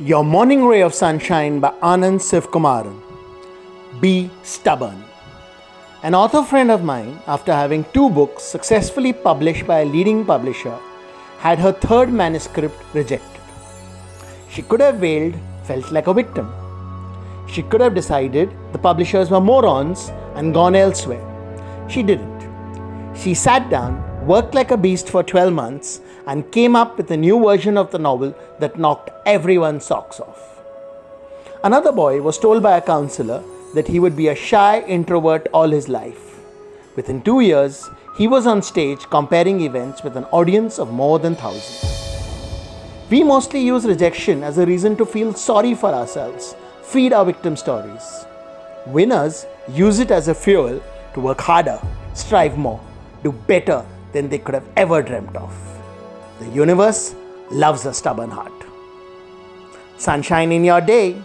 Your Morning Ray of Sunshine by Anand Sivkumaran. Be stubborn. An author friend of mine, after having two books successfully published by a leading publisher, had her third manuscript rejected. She could have wailed, felt like a victim. She could have decided the publishers were morons and gone elsewhere. She didn't. She sat down, worked like a beast for 12 months, and came up with a new version of the novel that knocked everyone's socks off. Another boy was told by a counselor that he would be a shy introvert all his life. Within two years, he was on stage comparing events with an audience of more than thousands. We mostly use rejection as a reason to feel sorry for ourselves, feed our victim stories. Winners use it as a fuel to work harder, strive more, do better than they could have ever dreamt of. The universe loves a stubborn heart. Sunshine in your day.